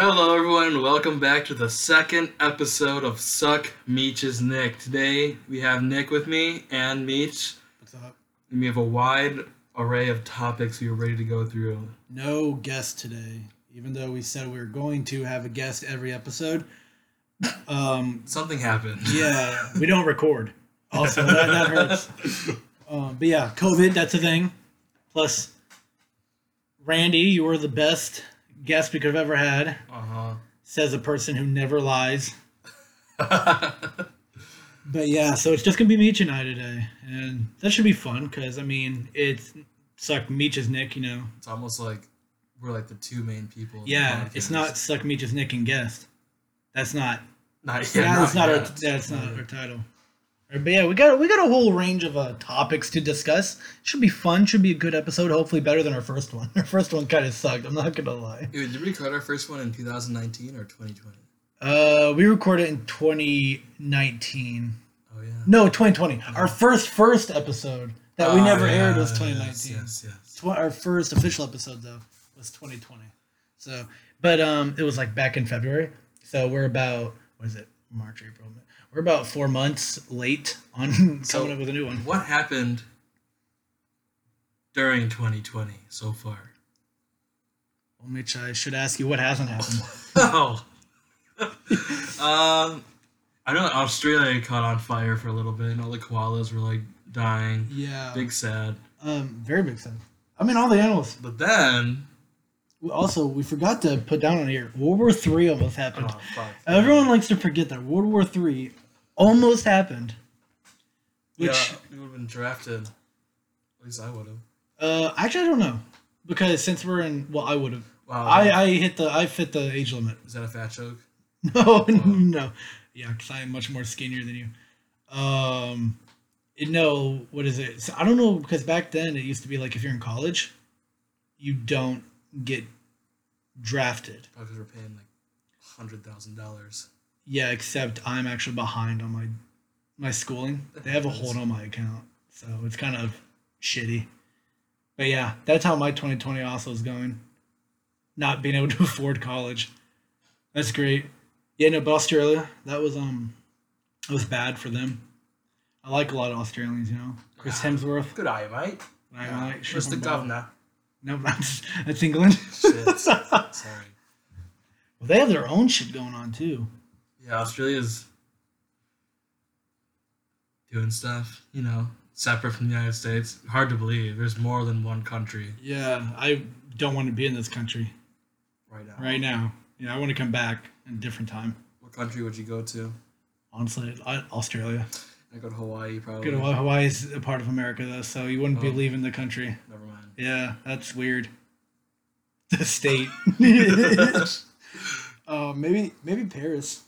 Hello, everyone, and welcome back to the second episode of Suck Meech's Nick. Today we have Nick with me and Meech, What's up? and we have a wide array of topics we are ready to go through. No guest today, even though we said we were going to have a guest every episode. Um, Something happened. yeah, we don't record. Also, that, that hurts. Um, but yeah, COVID, that's a thing. Plus, Randy, you were the best guest we could have ever had, Uh says a person who never lies. But yeah, so it's just gonna be Meech and I today, and that should be fun because I mean it's suck Meech's Nick, you know. it's almost like we're like the two main people. Yeah, it's not suck Meech's Nick and guest. That's not. Not yet. that's not our. yet. That's not our title. But yeah, we got we got a whole range of uh, topics to discuss. Should be fun. Should be a good episode. Hopefully, better than our first one. Our first one kind of sucked. I'm not gonna lie. Dude, did we record our first one in 2019 or 2020? Uh, we recorded in 2019. Oh yeah. No, 2020. Our first first episode that we Oh, never yeah, aired was yes, 2019. Yes, yes. Tw- our first official episode though was 2020. So, but um, it was like back in February. So we're about what is it? March, April. May. We're about four months late on coming So- up with a new one. What happened during 2020 so far? Well, Mitch, I should ask you what hasn't happened. Oh. um, I know that Australia caught on fire for a little bit, and all the koalas were like dying. yeah. Big sad. Um, very big sad. I mean, all the animals. But then, Also, we forgot to put down on here. World War Three almost happened. oh. Everyone likes to forget that World War Three almost happened. Which yeah, we would have been drafted. At least I would have. Uh, actually, I don't know because since we're in, well, I would have. Wow. I I hit the I fit the age limit. is that a fat joke? No, no, yeah, because I am much more skinnier than you. Um, it- no, what is it? So I don't know because back then it used to be like if you're in college, you don't get drafted. Because we're paying like hundred thousand dollars. Yeah, except I'm actually behind on my my schooling. They have a hold on my account, so it's kind of shitty. But yeah, that's how my 2020 also is going. Not being able to afford college. That's great. Yeah, no, but Australia, that was um, it was bad for them. I like a lot of Australians, you know. Chris Hemsworth. Good eye, mate. I like Mr. Siobhan Bell. Governor. No, that's that's England. Shit. Sorry. well, they have their own shit going on too. Yeah, Australia's doing stuff, you know, separate from the United States. Hard to believe. There's more than one country Yeah, I don't want to be in this country. right now. right now. Yeah, I want to come back in a different time. What country would you go to? Honestly, Australia. I go to Hawaii probably. Good. Well, Hawaii is a part of America though, so you wouldn't be Oh. leaving the country. Never mind. Yeah, that's weird. The state. uh, maybe maybe Paris,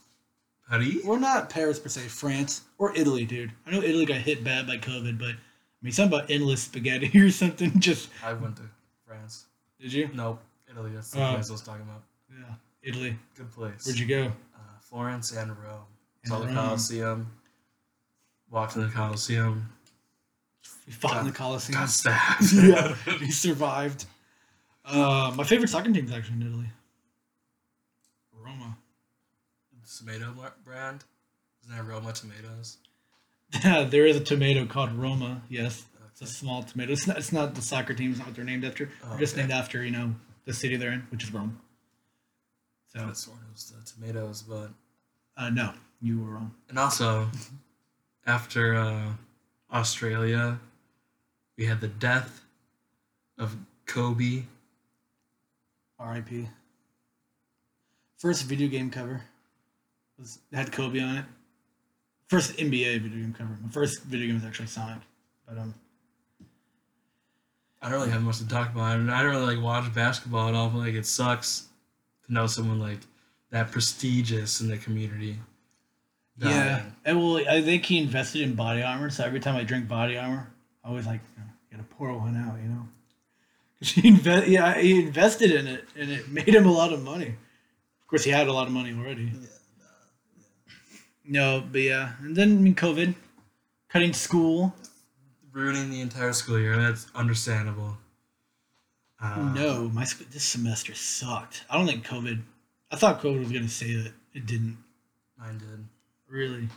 Paris? or not Paris per se, France or Italy, dude. I know Italy got hit bad by COVID, but I mean something about endless spaghetti or something. Just I went to France. did you? Nope. Italy. That's the Oh. place I was talking about. Yeah, Italy. Good place. Where'd you go? Uh, Florence and Rome. And Saw the Rome. Colosseum. Walked in the Colosseum. You fought in the Colosseum. Got stabbed. yeah, he survived. Uh, my favorite soccer team's actually in Italy. Roma. Tomato brand. Isn't that Roma tomatoes? Yeah, there is a tomato called Roma. Yes, it's a small tomato. It's not, it's not the soccer team. It's not what they're named after. Oh, they're just okay. named after you know the city they're in, which is Rome. I So, could sworn it was the tomatoes, but uh, no, you were wrong. and also after uh, Australia, we had the death of Kobe. R.I.P. First video game cover was had Kobe on it. First NBA video game cover. My first video game was actually Sonic, but um, I don't really have much to talk about. I, mean, I don't really like watch basketball at all, but like it sucks to know someone like that prestigious in the community. Yeah, and well, I think he invested in body armor. So every time I drink body armor, I always like you, know, gotta pour one out, you know. 'Cause he invest, yeah, he invested in it, and it made him a lot of money. Of course, he had a lot of money already. No, but yeah, and then I mean, COVID, cutting school. ruining the entire school year. That's understandable. Uh, no, my this semester sucked. I don't think COVID. I thought COVID was gonna say that it didn't. Mine did. Really?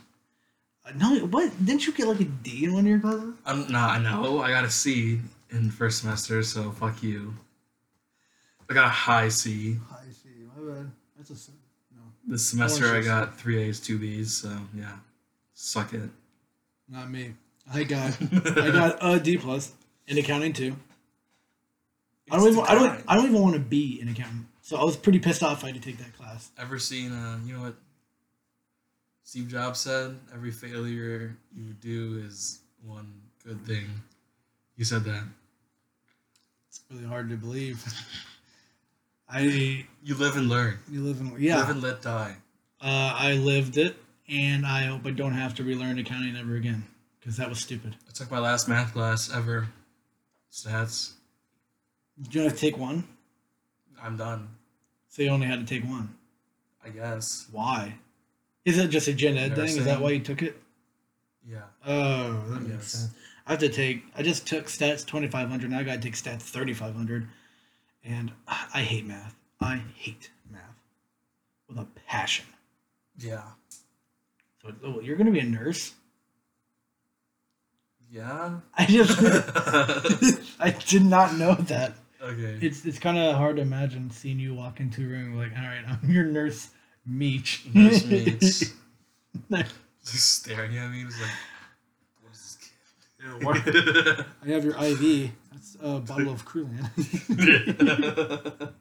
No, what? Didn't you get like a D in one of your classes? I'm not. I know. I got a C in first semester, so fuck you. I got a high C. I see. My bad. That's a no. This semester I got three A's, two B's. So yeah, suck it. Not me. I got I got a D plus in accounting too. I don't even I don't I don't even want to be in accounting. So I was pretty pissed off I had to take that class. Ever seen? Uh, you know what Steve Jobs said? Every failure you do is one good thing. You said that. It's really hard to believe. I You live and learn. you live and yeah. Live and let die. Uh, I lived it, and I hope I don't have to relearn accounting ever again because that was stupid. I took my last math class ever. Stats. Did you have to take one? I'm done. So you only had to take one. I guess. Why? Is it just a gen ed thing? Is that why you took it? Yeah. Oh, that makes Yes. sense. I have to take. I just took stats twenty five hundred. Now I got to take stats thirty five hundred, and I hate math. I hate math with a passion. Yeah. So oh, you're gonna be a nurse? Yeah. I just I did not know that. okay. It's it's kind of hard to imagine seeing you walk into a room like, all right, I'm your nurse, Meech. Nurse Meech. Just staring at me. He was like, "What is this kid?" I have your IV. That's a bottle of Crulan.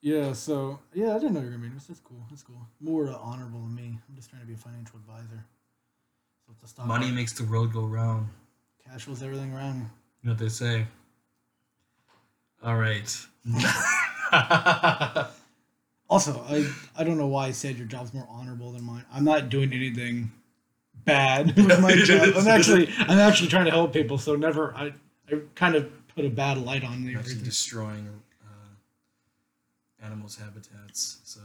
yeah. So yeah, I didn't know you were gonna be a nurse. That's cool. That's cool. More uh, honorable than me. I'm just trying to be a financial advisor. So it's a stock Money market. makes the road go round. cash was everything around you. You know what they say. All right. Also, I I don't know why I said your job's more honorable than mine. I'm not doing anything bad with my job. I'm actually I'm actually trying to help people. So never I I kind of put a bad light on the You're actually everything. destroying uh, animals' habitats. So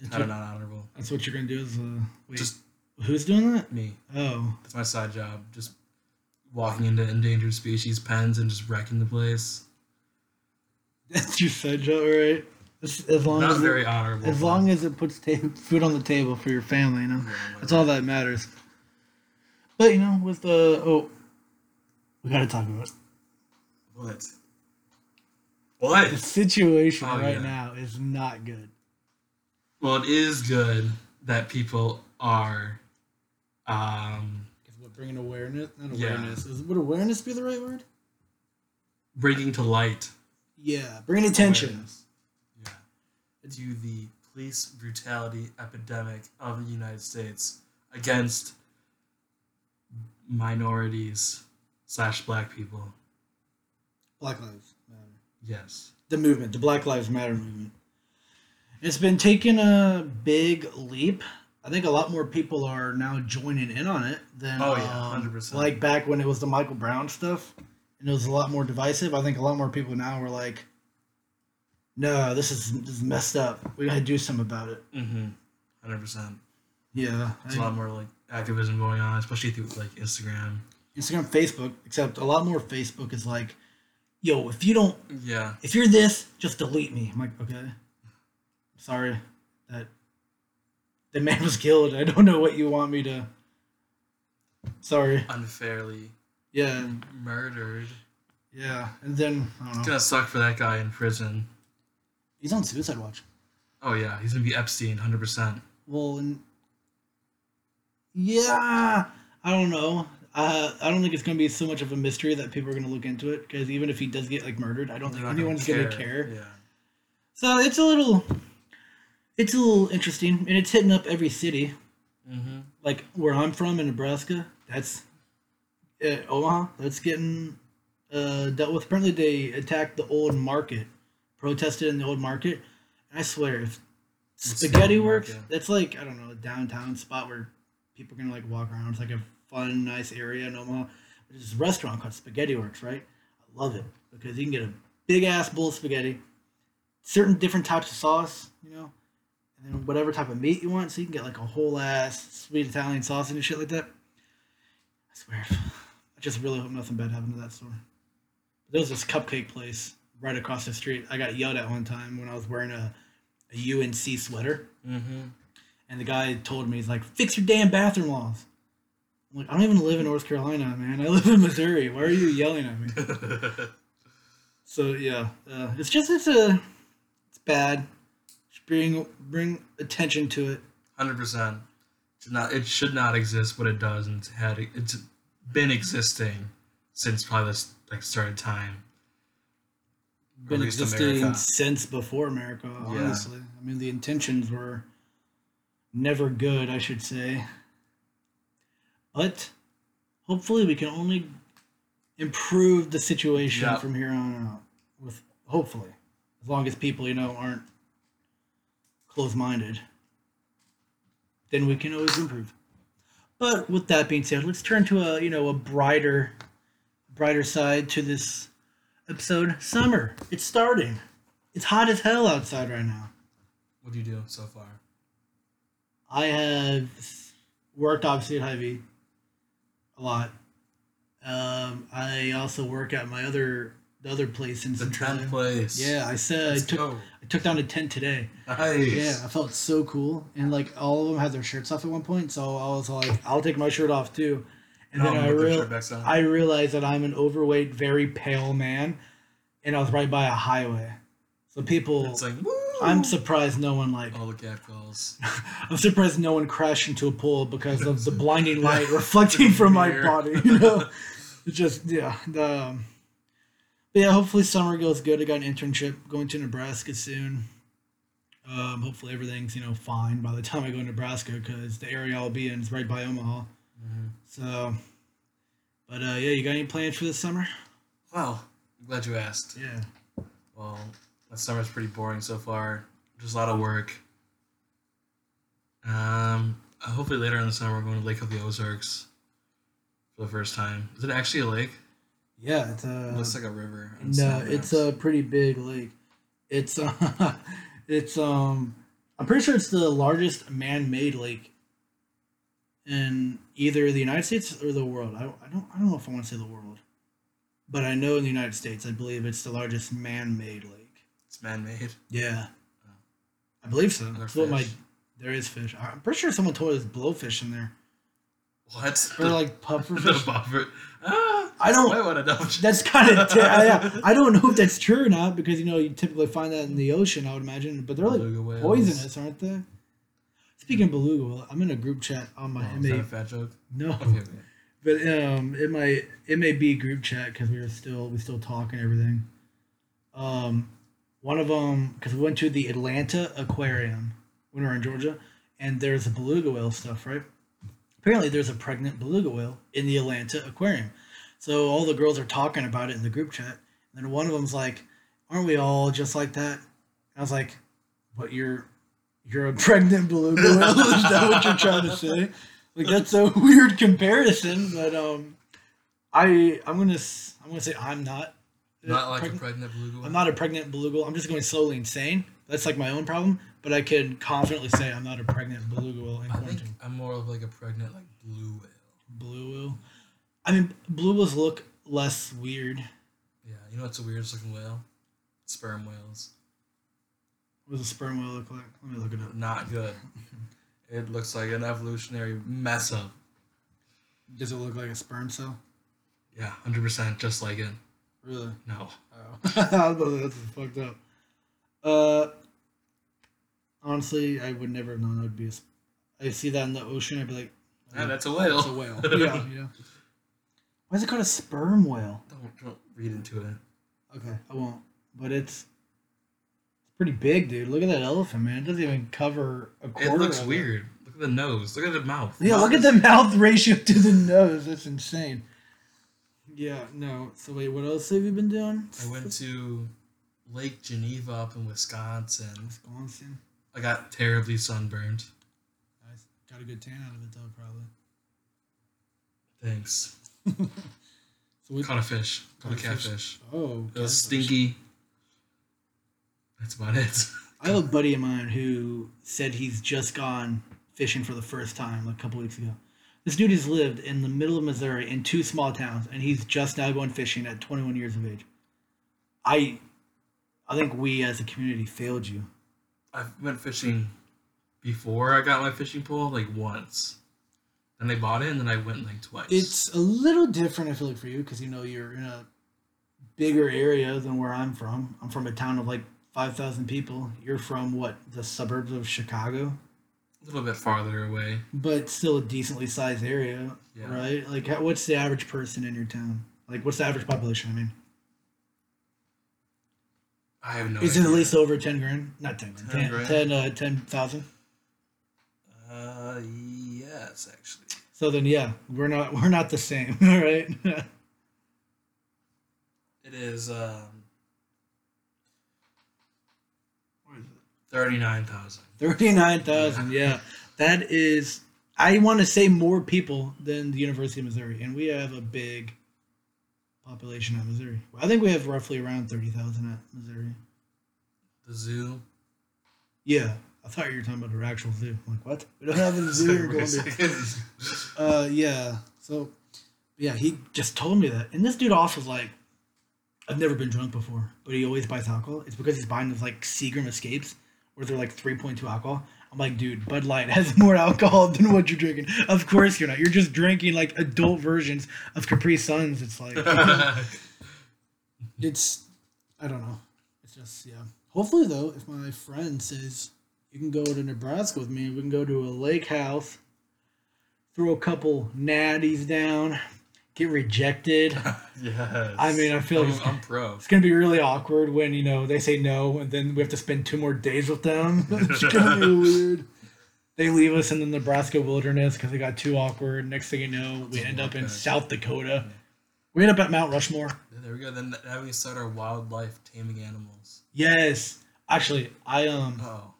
That's kind of not honorable. that's what you're gonna do. Is uh, wait, Just who's doing that? me. Oh, That's my side job. Just walking into endangered species pens and just wrecking the place. that's your side job, right? As, as long Not as very it, honorable. as long as it puts ta- food on the table for your family, you know. Yeah, That's all that matters. But you know, with the oh, we got to talk about it. What? What? the situation Oh, right yeah. now is not good. Well, it is good that people are. Um, Is what bringing awareness? Not Yeah. awareness. Is would awareness be the right word? bringing to light Yeah, bringing attention. awareness. To the police brutality epidemic of the United States against minorities slash black people. Black Lives Matter. Yes. The movement, the Black Lives Matter movement. It's been taking a big leap. I think a lot more people are now joining in on it than Oh, yeah, um, 100%. like back when it was the Michael Brown stuff and it was a lot more divisive. I think a lot more people now are like, "No, this is this is messed up. We got to do something about it." Mm-hmm. Hundred percent. Yeah, There's a lot more like activism going on, especially through like Instagram. Instagram, Facebook, except a lot more Facebook is like, "Yo, if you don't Yeah. if you're this, just delete me. I'm like, okay. Sorry that the man was killed. I don't know what you want me to. Sorry. Unfairly Yeah, murdered. yeah. And then I don't It's gonna suck for that guy in prison. He's on suicide watch. Oh yeah, he's gonna be Epstein, hundred percent. Well, and yeah, I don't know. Uh, I don't think it's gonna be so much of a mystery that people are gonna look into it because even if he does get like murdered, I don't think anyone's gonna care. Yeah. So it's a little, it's a little interesting, and it's hitting up every city. Mm-hmm. like where I'm from in Nebraska, that's uh, Omaha. That's getting uh, dealt with. Apparently, they attacked the old market, protested in the old market. And I swear, if What's Spaghetti Works, that's like I don't know a downtown spot where people can like walk around. It's like a fun, nice area in Omaha. There's this restaurant called Spaghetti Works, right? I love it because you can get a big ass bowl of spaghetti, certain different types of sauce, you know, and then whatever type of meat you want. So you can get like a whole ass sweet Italian sauce and shit like that. I swear, I just really hope nothing bad happened to that store. There was this cupcake place right across the street. I got yelled at one time when I was wearing a a UNC sweater, Mm-hmm. and the guy told me he's like, "Fix your damn bathroom laws." I'm like, I don't even live in North Carolina, man. I live in Missouri. Why are you yelling at me? So yeah, uh, it's just it's a it's bad. Just bring bring attention to it. Hundred percent. Not it should not exist, but it does, and it's had it's been existing since probably this like started time. Been existing America. since before America. Honestly, I mean the intentions were never good, I should say. But hopefully, we can only improve the situation Yep. from here on out. With hopefully, as long as people you know aren't close-minded, then we can always improve. But with that being said, let's turn to a you know a brighter, brighter side to this episode. Summer, it's starting. It's hot as hell outside right now. What do you do so far? I have worked obviously at Hy-Vee a lot. Um, I also work at my other the other place in The tenth place. Yeah, I said I Let's took go. I took down a tent today. Nice. Yeah, I felt so cool, and like all of them had their shirts off at one point, so I was like, I'll take my shirt off too. And then I put real shirt back on. I realized that I'm an overweight, very pale man, and I was right by a highway, so people. It's like woo. I'm surprised no one like all the catcalls. I'm surprised no one crashed into a pool because of the blinding light reflecting from my body. You know, it's just yeah. The, um, but yeah, hopefully summer goes good. I got an internship going to Nebraska soon. Um, hopefully everything's you know fine by the time I go to Nebraska because the area I'll be in is right by Omaha. So, but uh, yeah, you got any plans for this summer? Well, I'm glad you asked. Yeah. Well, my summer's pretty boring so far. Just a lot of work. Um, uh, hopefully later in the summer we're going to Lake of the Ozarks for the first time. Is it actually a lake? Yeah, it's It a looks like a river. No, it's a pretty big lake. It's uh, it's um, I'm pretty sure it's the largest man-made lake in either the United States or the world. I, I don't I don't know if I want to say the world, but I know in the United States, I believe it's the largest man-made lake. It's man-made. Yeah, I believe so. That's what my there is fish. I'm pretty sure someone told us blowfish in there What? or like puffer the fish. buffer. Ah, I don't- I want to know. That's kind of yeah. I don't know if that's true or not because you know you typically find that in the ocean. I would imagine, but they're like poisonous, aren't they? Speaking of beluga, whale, I'm in a group chat on my Oh, is that a fat joke? No, Okay, but um, in my MAB group chat because we were still we still talking everything. Um, one of them because we went to the Atlanta Aquarium when we were in Georgia, and there's a beluga whale stuff, right? Apparently, there's a pregnant beluga whale in the Atlanta Aquarium. So all the girls are talking about it in the group chat, and then one of them's like, "Aren't we all just like that?" And I was like, "But you're you're a pregnant beluga whale? Is that what you're trying to say?" Like that's a weird comparison, but um, I I'm gonna I'm gonna say I'm not. Not like pregnant- a pregnant beluga. I'm not a pregnant beluga. I'm just going slowly insane. That's like my own problem, but I can confidently say I'm not a pregnant beluga whale in I think I'm more of like a pregnant like blue whale. Blue whale. I mean, blue whales look less weird. Yeah, you know what's the weirdest looking whale? Sperm whales. What does a sperm whale look like? Let me look it up. Not good. it looks like an evolutionary mess up. Does it look like a sperm cell? Yeah, hundred percent, just like it. Really? No. Oh. I was about to say, that's fucked up. Uh, honestly, I would never have known that would be a. I see that in the ocean. I'd be like, Yeah, that's a whale. It's a whale. yeah, know. Why is it called a sperm whale? Don't don't read into it. Okay, I won't. But it's pretty big, dude. Look at that elephant, man. It doesn't even cover a quarter. It looks weird. Look at the nose. Look at the mouth. Yeah, look at the mouth ratio to the nose. That's insane. Yeah, no. So wait, what else have you been doing? I went to Lake Geneva up in Wisconsin. Wisconsin. I got terribly sunburned. I Got a good tan out of it though, probably. Thanks. So what? Caught a fish. Caught a Caught a fish. catfish. Oh, It was catfish. stinky. That's about it. I have a buddy of mine who said he's just gone fishing for the first time a couple weeks ago. This dude has lived in the middle of Missouri in two small towns, and he's just now going fishing at 21 years of age. I, I think we as a community failed you. I went fishing before I got my fishing pole like once. and I bought it and then I went like twice. It's a little different, I feel like, for you because you know you're in a bigger area than where I'm from. I'm from a town of like five thousand people. You're from what the suburbs of Chicago, a little bit farther away. but still a decently sized area, Yeah. right? Like, how, what's the average person in your town? Like, what's the average population? I mean, I have no is it at least over ten grand? Not ten, 10 ten, grand? 10, uh, 10,000? Uh, yes, actually. So then, yeah, we're not we're not the same, right? It is um, thirty-nine thousand. Thirty-nine thousand. Yeah, that is. I want to say more people than the University of Missouri, and we have a big population at Missouri. I think we have roughly around thirty thousand at Missouri. The zoo. Yeah, I thought you were talking about our actual zoo. I'm like, what? We don't have a zoo in Columbia. Uh, yeah. So, yeah, he just told me that, and this dude also was like, I've never been drunk before, but he always buys alcohol. It's because he's buying those like Seagram Escapes, where they're like three point two alcohol. I'm like, dude, Bud Light has more alcohol than what you're drinking. Of course you're not. You're just drinking like adult versions of Capri Suns. It's like it's I don't know. It's just yeah. Hopefully though, if my friend says you can go to Nebraska with me, we can go to a lake house, throw a couple natties down, get rejected. yes. I mean, I feel I'm, like- I'm pro. It's gonna be really awkward when you know they say no, and then we have to spend two more days with them. it's gonna be weird. They leave us in the Nebraska wilderness because they got too awkward. Next thing you know, we end up in South Dakota. We end up at Mount Rushmore. Yeah, there we go. Then now we start our wildlife taming animals. Yes, actually, I um, Oh,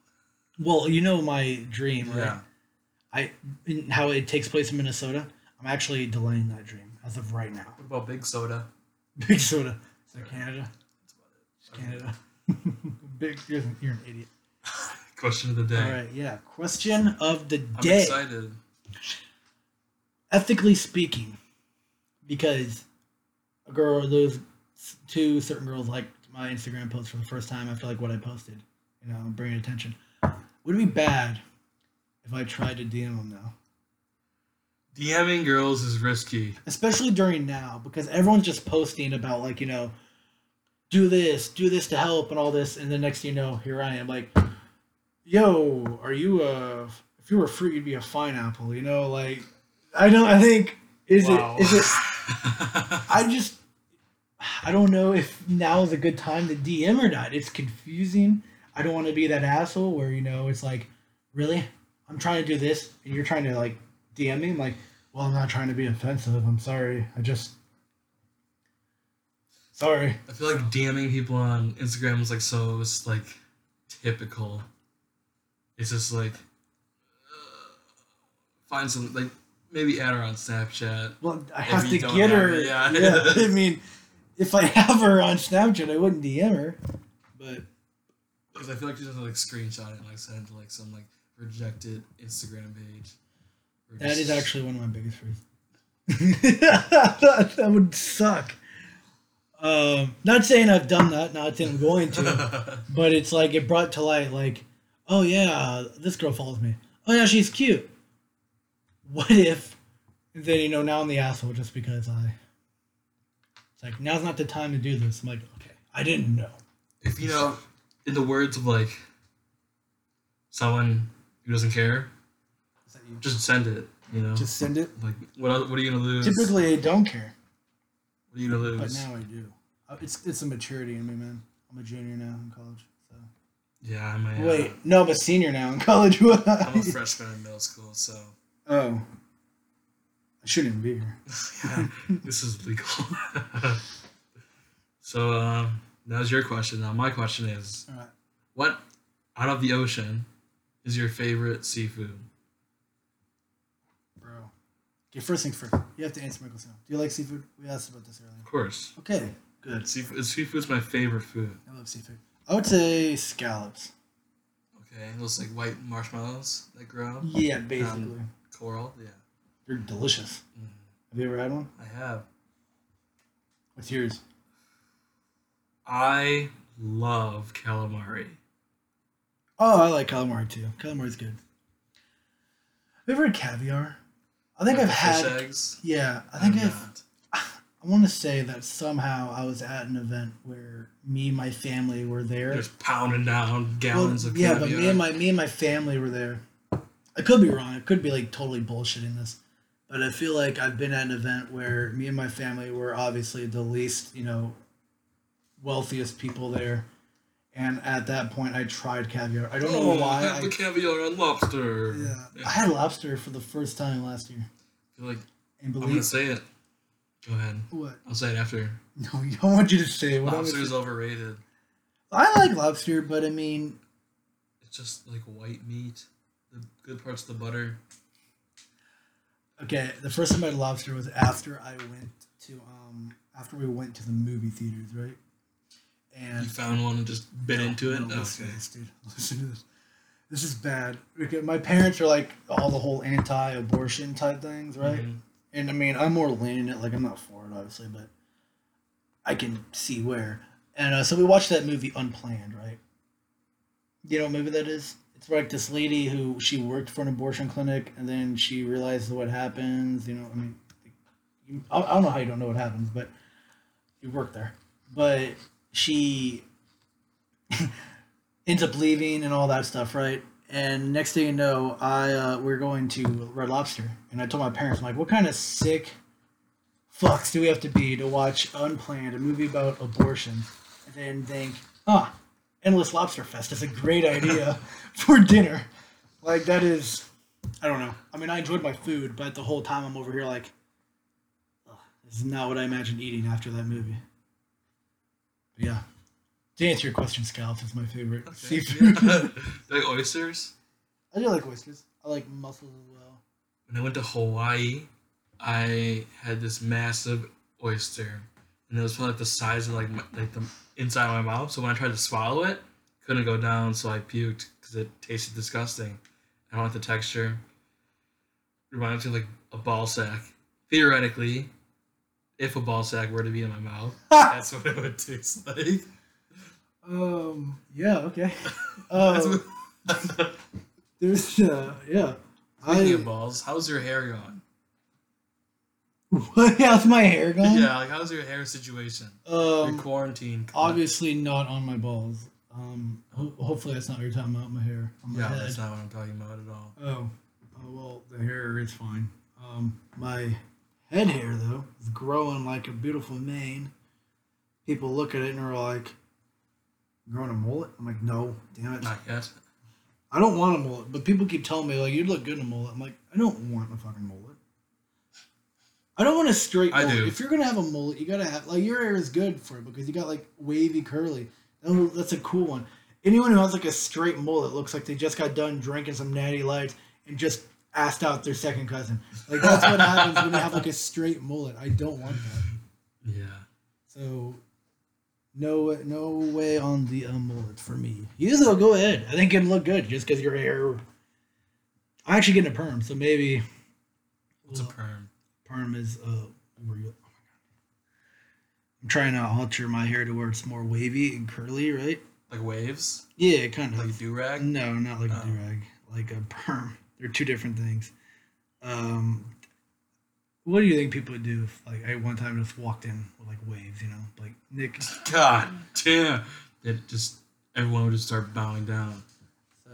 well, you know my dream, right? yeah. I in how it takes place in Minnesota. I'm actually delaying that dream as of right now. What about big soda? Big soda. Is that Canada? That's about it. Canada. Big. You're, you're an idiot. Question of the day. All right. Yeah. Question of the day. I'm day. excited. Ethically speaking, because a girl, or those two certain girls liked my Instagram post for the first time after like what I posted. You know, bringing attention. Would it be bad if I tried to DM them now? DMing girls is risky. especially during now because everyone's just posting about like you know do this do this to help and all this and the next thing you know here i am like yo are you a if you were a fruit you'd be a fine apple you know like i don't i think is Wow. it is it i just i don't know if now is a good time to dm or not it's confusing i don't want to be that asshole where you know it's like really i'm trying to do this and you're trying to like dm me i'm like well i'm not trying to be offensive i'm sorry i just sorry I feel like DMing people on Instagram is like so it's like typical. It's just like uh, find some like maybe add her on Snapchat. well i have to get have her yeah. yeah i mean if i have her on snapchat i wouldn't dm her but Because I feel like she's just like screenshot it and like send it to like some like rejected Instagram page. That is actually one of my biggest fears. That would suck. Um not saying i've done that not saying i'm going to but it's like it brought to light like oh yeah this girl follows me. Oh yeah she's cute. What if and then you know now i'm the asshole just because i it's like now's not the time to do this. I'm like okay i didn't know. If you know, in the words of like someone who doesn't care, just send it. You know, just send it like what what are you gonna lose? typically i don't care What are you gonna lose? but now i do Uh, it's it's a maturity in me man i'm a junior now in college so Yeah, I'm a, uh, wait no i'm a senior now in college I'm a freshman in middle school, so oh i shouldn't even be here yeah, this is legal. so um, now's your question. Now my question is, right what out of the ocean is your favorite seafood? Bro. Okay, first things first. You have to answer my question. Do you like seafood? We asked about this earlier. Of course, Okay, good. seafood. Seafood's my favorite food. I love seafood. I would say scallops. Okay, those like white marshmallows that grow. Yeah, basically. Um, Coral, yeah. They're delicious. Mm. Have you ever had one? I have. What's yours? I love calamari. Oh, I like calamari too. Calamari's good. Have you ever had caviar? I think I've had. eggs. Yeah, I think I've. not. I want to say that somehow I was at an event where me and my family were there. Just pounding down gallons Well, of yeah, caviar. but me and my me and my family were there. I could be wrong. I could be like totally bullshitting this, but I feel like I've been at an event where me and my family were obviously the least, you know, wealthiest people there, and at that point I tried caviar. I don't know oh, why. have I, the caviar and lobster. yeah, I had lobster for the first time last year, like and I'm gonna say it. Go ahead. what? I'll say it after. No, I don't want you to say what Lobster is overrated. I like lobster, but I mean, It's just like white meat. The good parts of the butter. Okay, the first time I had lobster was after I went to um after we went to the movie theaters, right? And You found one and just bit into it. No, listen okay. to this, dude. Listen to this. This is bad. My parents are like all the whole anti-abortion type things, right? Mhm. And I mean, I'm more leaning it. Like I'm not for it, obviously, but I can see where. And uh, so we watched that movie Unplanned, right? You know what movie that is? It's like this lady who she worked for an abortion clinic, and then she realizes what happens. You know, I mean, I, I don't know how you don't know what happens, but you work there. But she ends up leaving and all that stuff, right? And next thing you know, I uh, we're going to Red Lobster, and I told my parents, I'm like, what kind of sick fucks do we have to be to watch Unplanned, a movie about abortion, and then think, ah, Endless Lobster Fest is a great idea for dinner. Like that is, I don't know. I mean, I enjoyed my food, but the whole time I'm over here like, "Ugh, this is not what I imagined eating after that movie. But yeah. To answer your question, scallops is my favorite Okay. seafood. like oysters. I do like oysters. I like mussels as well. When I went to Hawaii, I had this massive oyster, and it was probably like the size of like my, like the inside of my mouth. So when I tried to swallow it, couldn't go down, so I puked because it tasted disgusting. I don't like the texture. It reminds me of like a ball sack. Theoretically, if a ball sack were to be in my mouth, that's what it would taste like. Um. Yeah. Okay. Uh, what- there's. Uh, yeah. Speaking I. of balls, how's your hair going? What? How's my hair going? Yeah, like how's your hair situation? your Um. quarantine. cut? Obviously not on my balls. Um. Ho- hopefully that's not what you're talking about. My hair on my Yeah, head. that's not what I'm talking about at all. Oh. Oh well, the hair is fine. Um. My head hair though is growing like a beautiful mane. People look at it and are like, "Growing a mullet?" I'm like, "No, damn it." Not yet. I don't want a mullet, but people keep telling me like you'd look good in a mullet. I'm like, I don't want a fucking mullet. I don't want a straight I do. If you're gonna have a mullet, you gotta have like your hair is good for it because you got like wavy curly. That's a cool one. Anyone who has like a straight mullet looks like they just got done drinking some natty lights and just asked out their second cousin. Like that's what happens when you have like a straight mullet. I don't want that. Yeah. So no no way on the uh, mullet for me. You though, go ahead. I think it'd look good just because your hair. I'm actually getting a perm, so maybe What's a perm? perm is uh. You, oh I'm trying to alter my hair to where it's more wavy and curly, right? Like waves? Yeah, kind of. Like do rag? No, not like a Oh. do-rag, like a perm. They're two different things. Um, what do you think people would do if, like, I one time just walked in with like waves, you know, like Nick God damn. That just everyone would just start bowing down.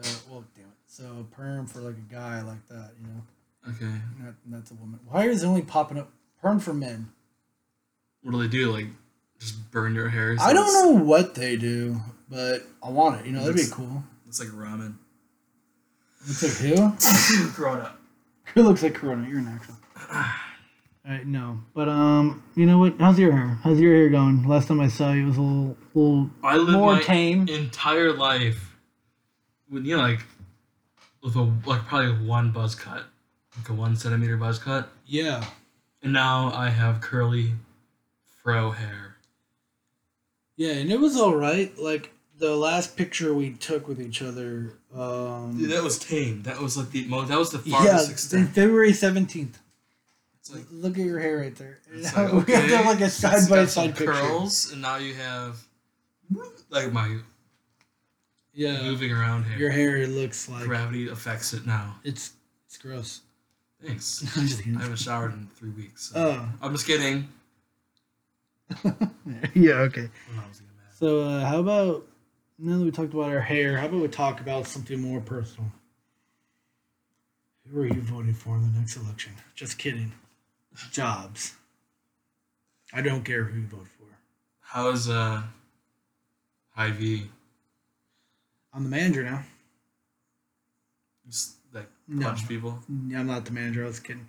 So, well, damn it. So, a perm for like a guy like that, you know, Okay. not that's a woman. Why is it only popping up perm for men? What do they do? Like just burn your hair? so I don't know what they do, but I want it. You know, that'd be cool. It's like ramen. Looks like who? Up. Who looks like Corona? You're an actual. Alright, no, but um, you know what? How's your hair? How's your hair going? Last time I saw you it was a little, little I lived more my tame. entire life with you know like with a like probably one buzz cut. Like a one centimeter buzz cut. Yeah. And now I have curly fro hair. Yeah, and it was all right. Like the last picture we took with each other. Um, Dude, that was tame. That was like the most that was the yeah, farthest in extent. February seventeenth. Like Look at your hair right there. It's we like, have like a side by side picture. curls, and now you have like my Yeah. moving around hair. Your hair looks like Gravity affects it now. it's it's gross. Thanks. I'm just kidding. I haven't showered in three weeks. So. Oh. I'm just kidding. yeah. Okay. My mom's getting mad. So uh, how about now that we talked about our hair, how about we talk about something more personal? Who are you voting for in the next election? Just kidding. Jobs. I don't care who you vote for. How's uh Hy-Vee? I'm the manager now. Just like No. punch people? Yeah, I'm not the manager. I was kidding.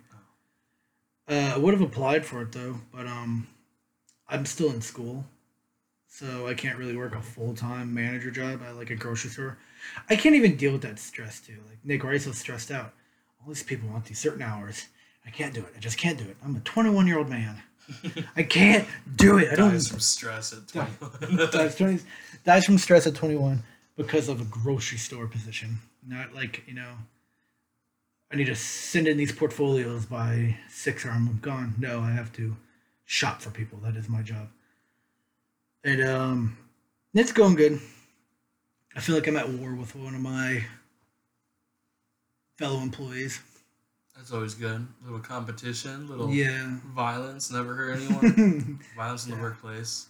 Uh, I would have applied for it though, but um, I'm still in school, so I can't really work a full time manager job at like a grocery store. I can't even deal with that stress too. Like Nick Rice was stressed out. All these people want these certain hours. I can't do it. I just can't do it. I'm a 21 year old man. I can't do it. I don't. Dies from stress at 21. dies, 20, dies from stress at 21 because of a grocery store position. Not like, you know, I need to send in these portfolios by six or I'm gone. No, I have to shop for people. That is my job. And um, it's going good. I feel like I'm at war with one of my fellow employees. That's always good. little competition, little Yeah. violence. Never hurt anyone. violence in the Yeah. workplace.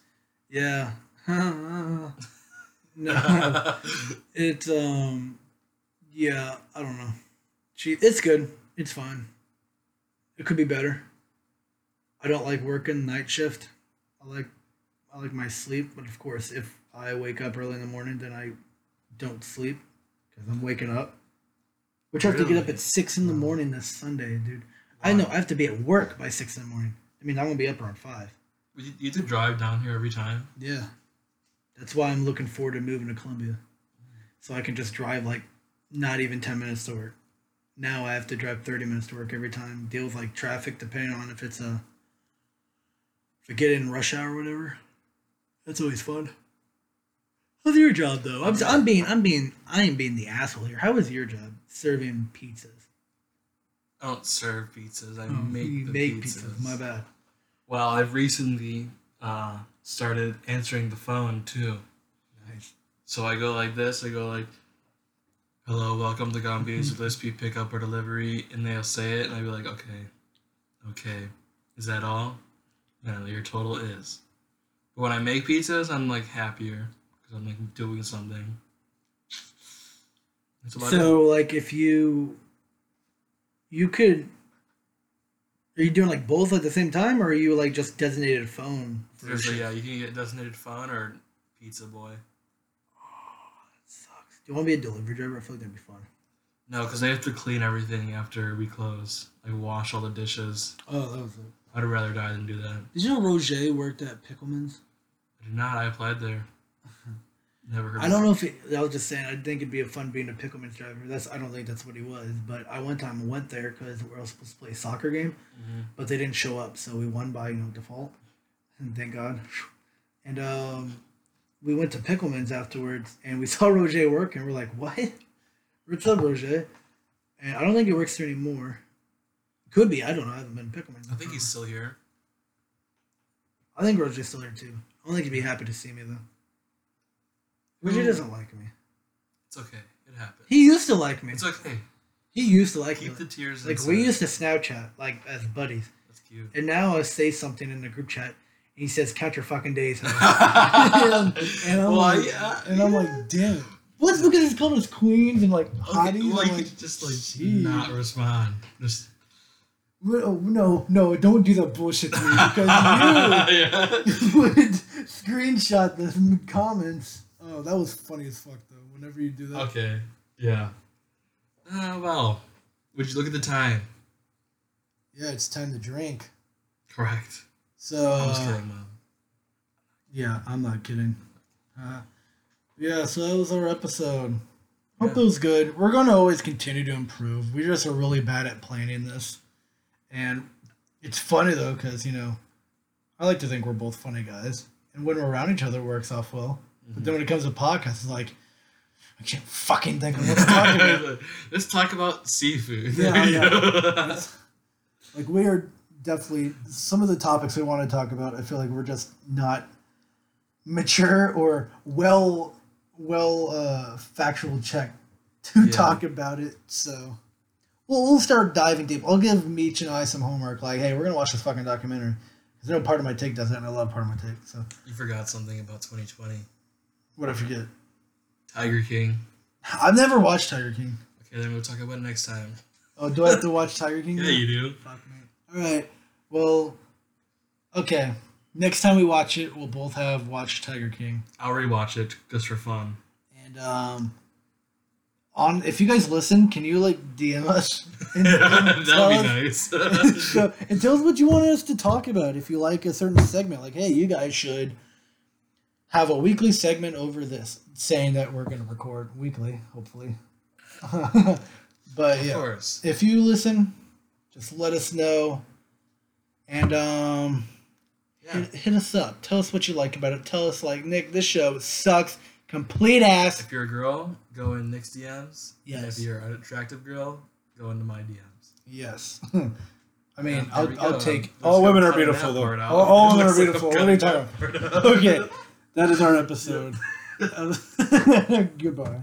yeah. no. It's um, yeah, I don't know. She, it's good. It's fine. It could be better. I don't like working night shift. I like, I like my sleep. But of course, if I wake up early in the morning, then I don't sleep because I'm waking up. Which I have to get up at six in the morning this Sunday, dude. I know I have to be at work by six in the morning. I mean, I'm gonna be up around five. you, you have to drive down here every time. Yeah. That's why I'm looking forward to moving to Columbia. So I can just drive like not even 10 minutes to work. Now I have to drive 30 minutes to work every time. Deal with like traffic depending on if it's a if I get in rush hour or whatever. That's always fun. How's your job though? I'm, I'm being I'm being I am being the asshole here. How was your job serving pizzas? I don't serve pizzas. I Oh, make you the make pizzas. pizzas. My bad. Well, I've recently uh, started answering the phone too. Nice. So I go like this. I go like, "Hello, welcome to Gambi's Lispy Pickup or Delivery," and they'll say it, and I'll be like, "Okay, okay, is that all?" No, your total is. When I make pizzas, I'm like happier because I'm like doing something. About it. So like if you you could are you doing like both at the same time or are you like just designated phone yeah, you can get designated phone or pizza boy. Oh, that sucks. Do you want to be a delivery driver? I feel like that'd be fun. No, because they have to clean everything after we close. Like wash all the dishes. Oh, that was it. I'd rather die than do that. Did you know Roger worked at Pickleman's? I did not. I applied there. Never heard. I don't know if it, I was just saying. I think it'd be a fun being a Pickleman's driver. That's I don't think that's what he was, but I one time went there because we were supposed to play a soccer game, Mhm. but they didn't show up, so we won by you know default, and thank God. And um, we went to Pickleman's afterwards, and we saw Roger work, and we're like, "What? What's up, Roger?" And I don't think he works there anymore. Could be. I don't know. I haven't been to Pickleman's. I think he's still here. I think Roger's still there too. I don't think he'd be happy to see me though. Roger Who- hmm. doesn't like me. It's okay. It happened. He used to like me. It's okay. He used to like Keep me. the tears. Like inside. we used to Snapchat like as buddies, That's cute. and now I say something in the group chat, and he says, "Count your fucking days." and, and I'm Well, like, yeah, and I'm yeah. like, damn. What's because he's called us queens and like Okay, hotties? I'm you like, just like "Jeez." not respond. Just "Oh, no, no, don't do that bullshit to me because yeah. you would screenshot the comments. Oh, that was funny as fuck though. Whenever you do that. Okay. Yeah. Uh, well, would you look at the time? Yeah, it's time to drink. Correct. So I'm just uh, kidding, mom. Yeah, I'm not kidding. Uh, yeah, so that was our episode. Hope Yeah. it was good. We're going to always continue to improve. We just are really bad at planning this. And it's funny, though, because, you know, I like to think we're both funny guys. And when we're around each other, it works off well. But then when it comes to podcasts, it's like, I can't fucking think of what to talk about. Let's talk about seafood. Yeah, There I you know. go. like, we are definitely, some of the topics we want to talk about, I feel like we're just not mature or well well uh, factual check to Yeah. talk about it. So we'll we'll start diving deep. I'll give Meech and I some homework. Like, hey, we're gonna watch this fucking documentary. Because no part of my take does that, and I love part of my take. So You forgot something about 2020. what I forget? Tiger King. I've never watched Tiger King. Okay, then we'll talk about it next time. Oh, do I have to watch Tiger King? Yeah, now? you do. Fuck me. All right. Well, okay. Next time we watch it, we'll both have watched Tiger King. I'll rewatch it just for fun. And um, on if you guys listen, can you like DM us and, and That'd be us- nice. so, and tell us what you want us to talk about. If you like a certain segment, like hey, you guys should have a weekly segment over this, saying that we're going to record weekly, hopefully. but of yeah, course. if you listen, just let us know, and um, Yeah. hit, hit us up. Tell us what you like about it. Tell us like Nick, this show sucks, complete ass. If you're a girl, go in Nick's DMs. And Yes. if you're an attractive girl, go into my DMs. Yes. I mean, Yeah, I'll, I'll take. Let's all women are beautiful, though. All, all women are beautiful. What are you talking about? Okay, that is our episode. Goodbye.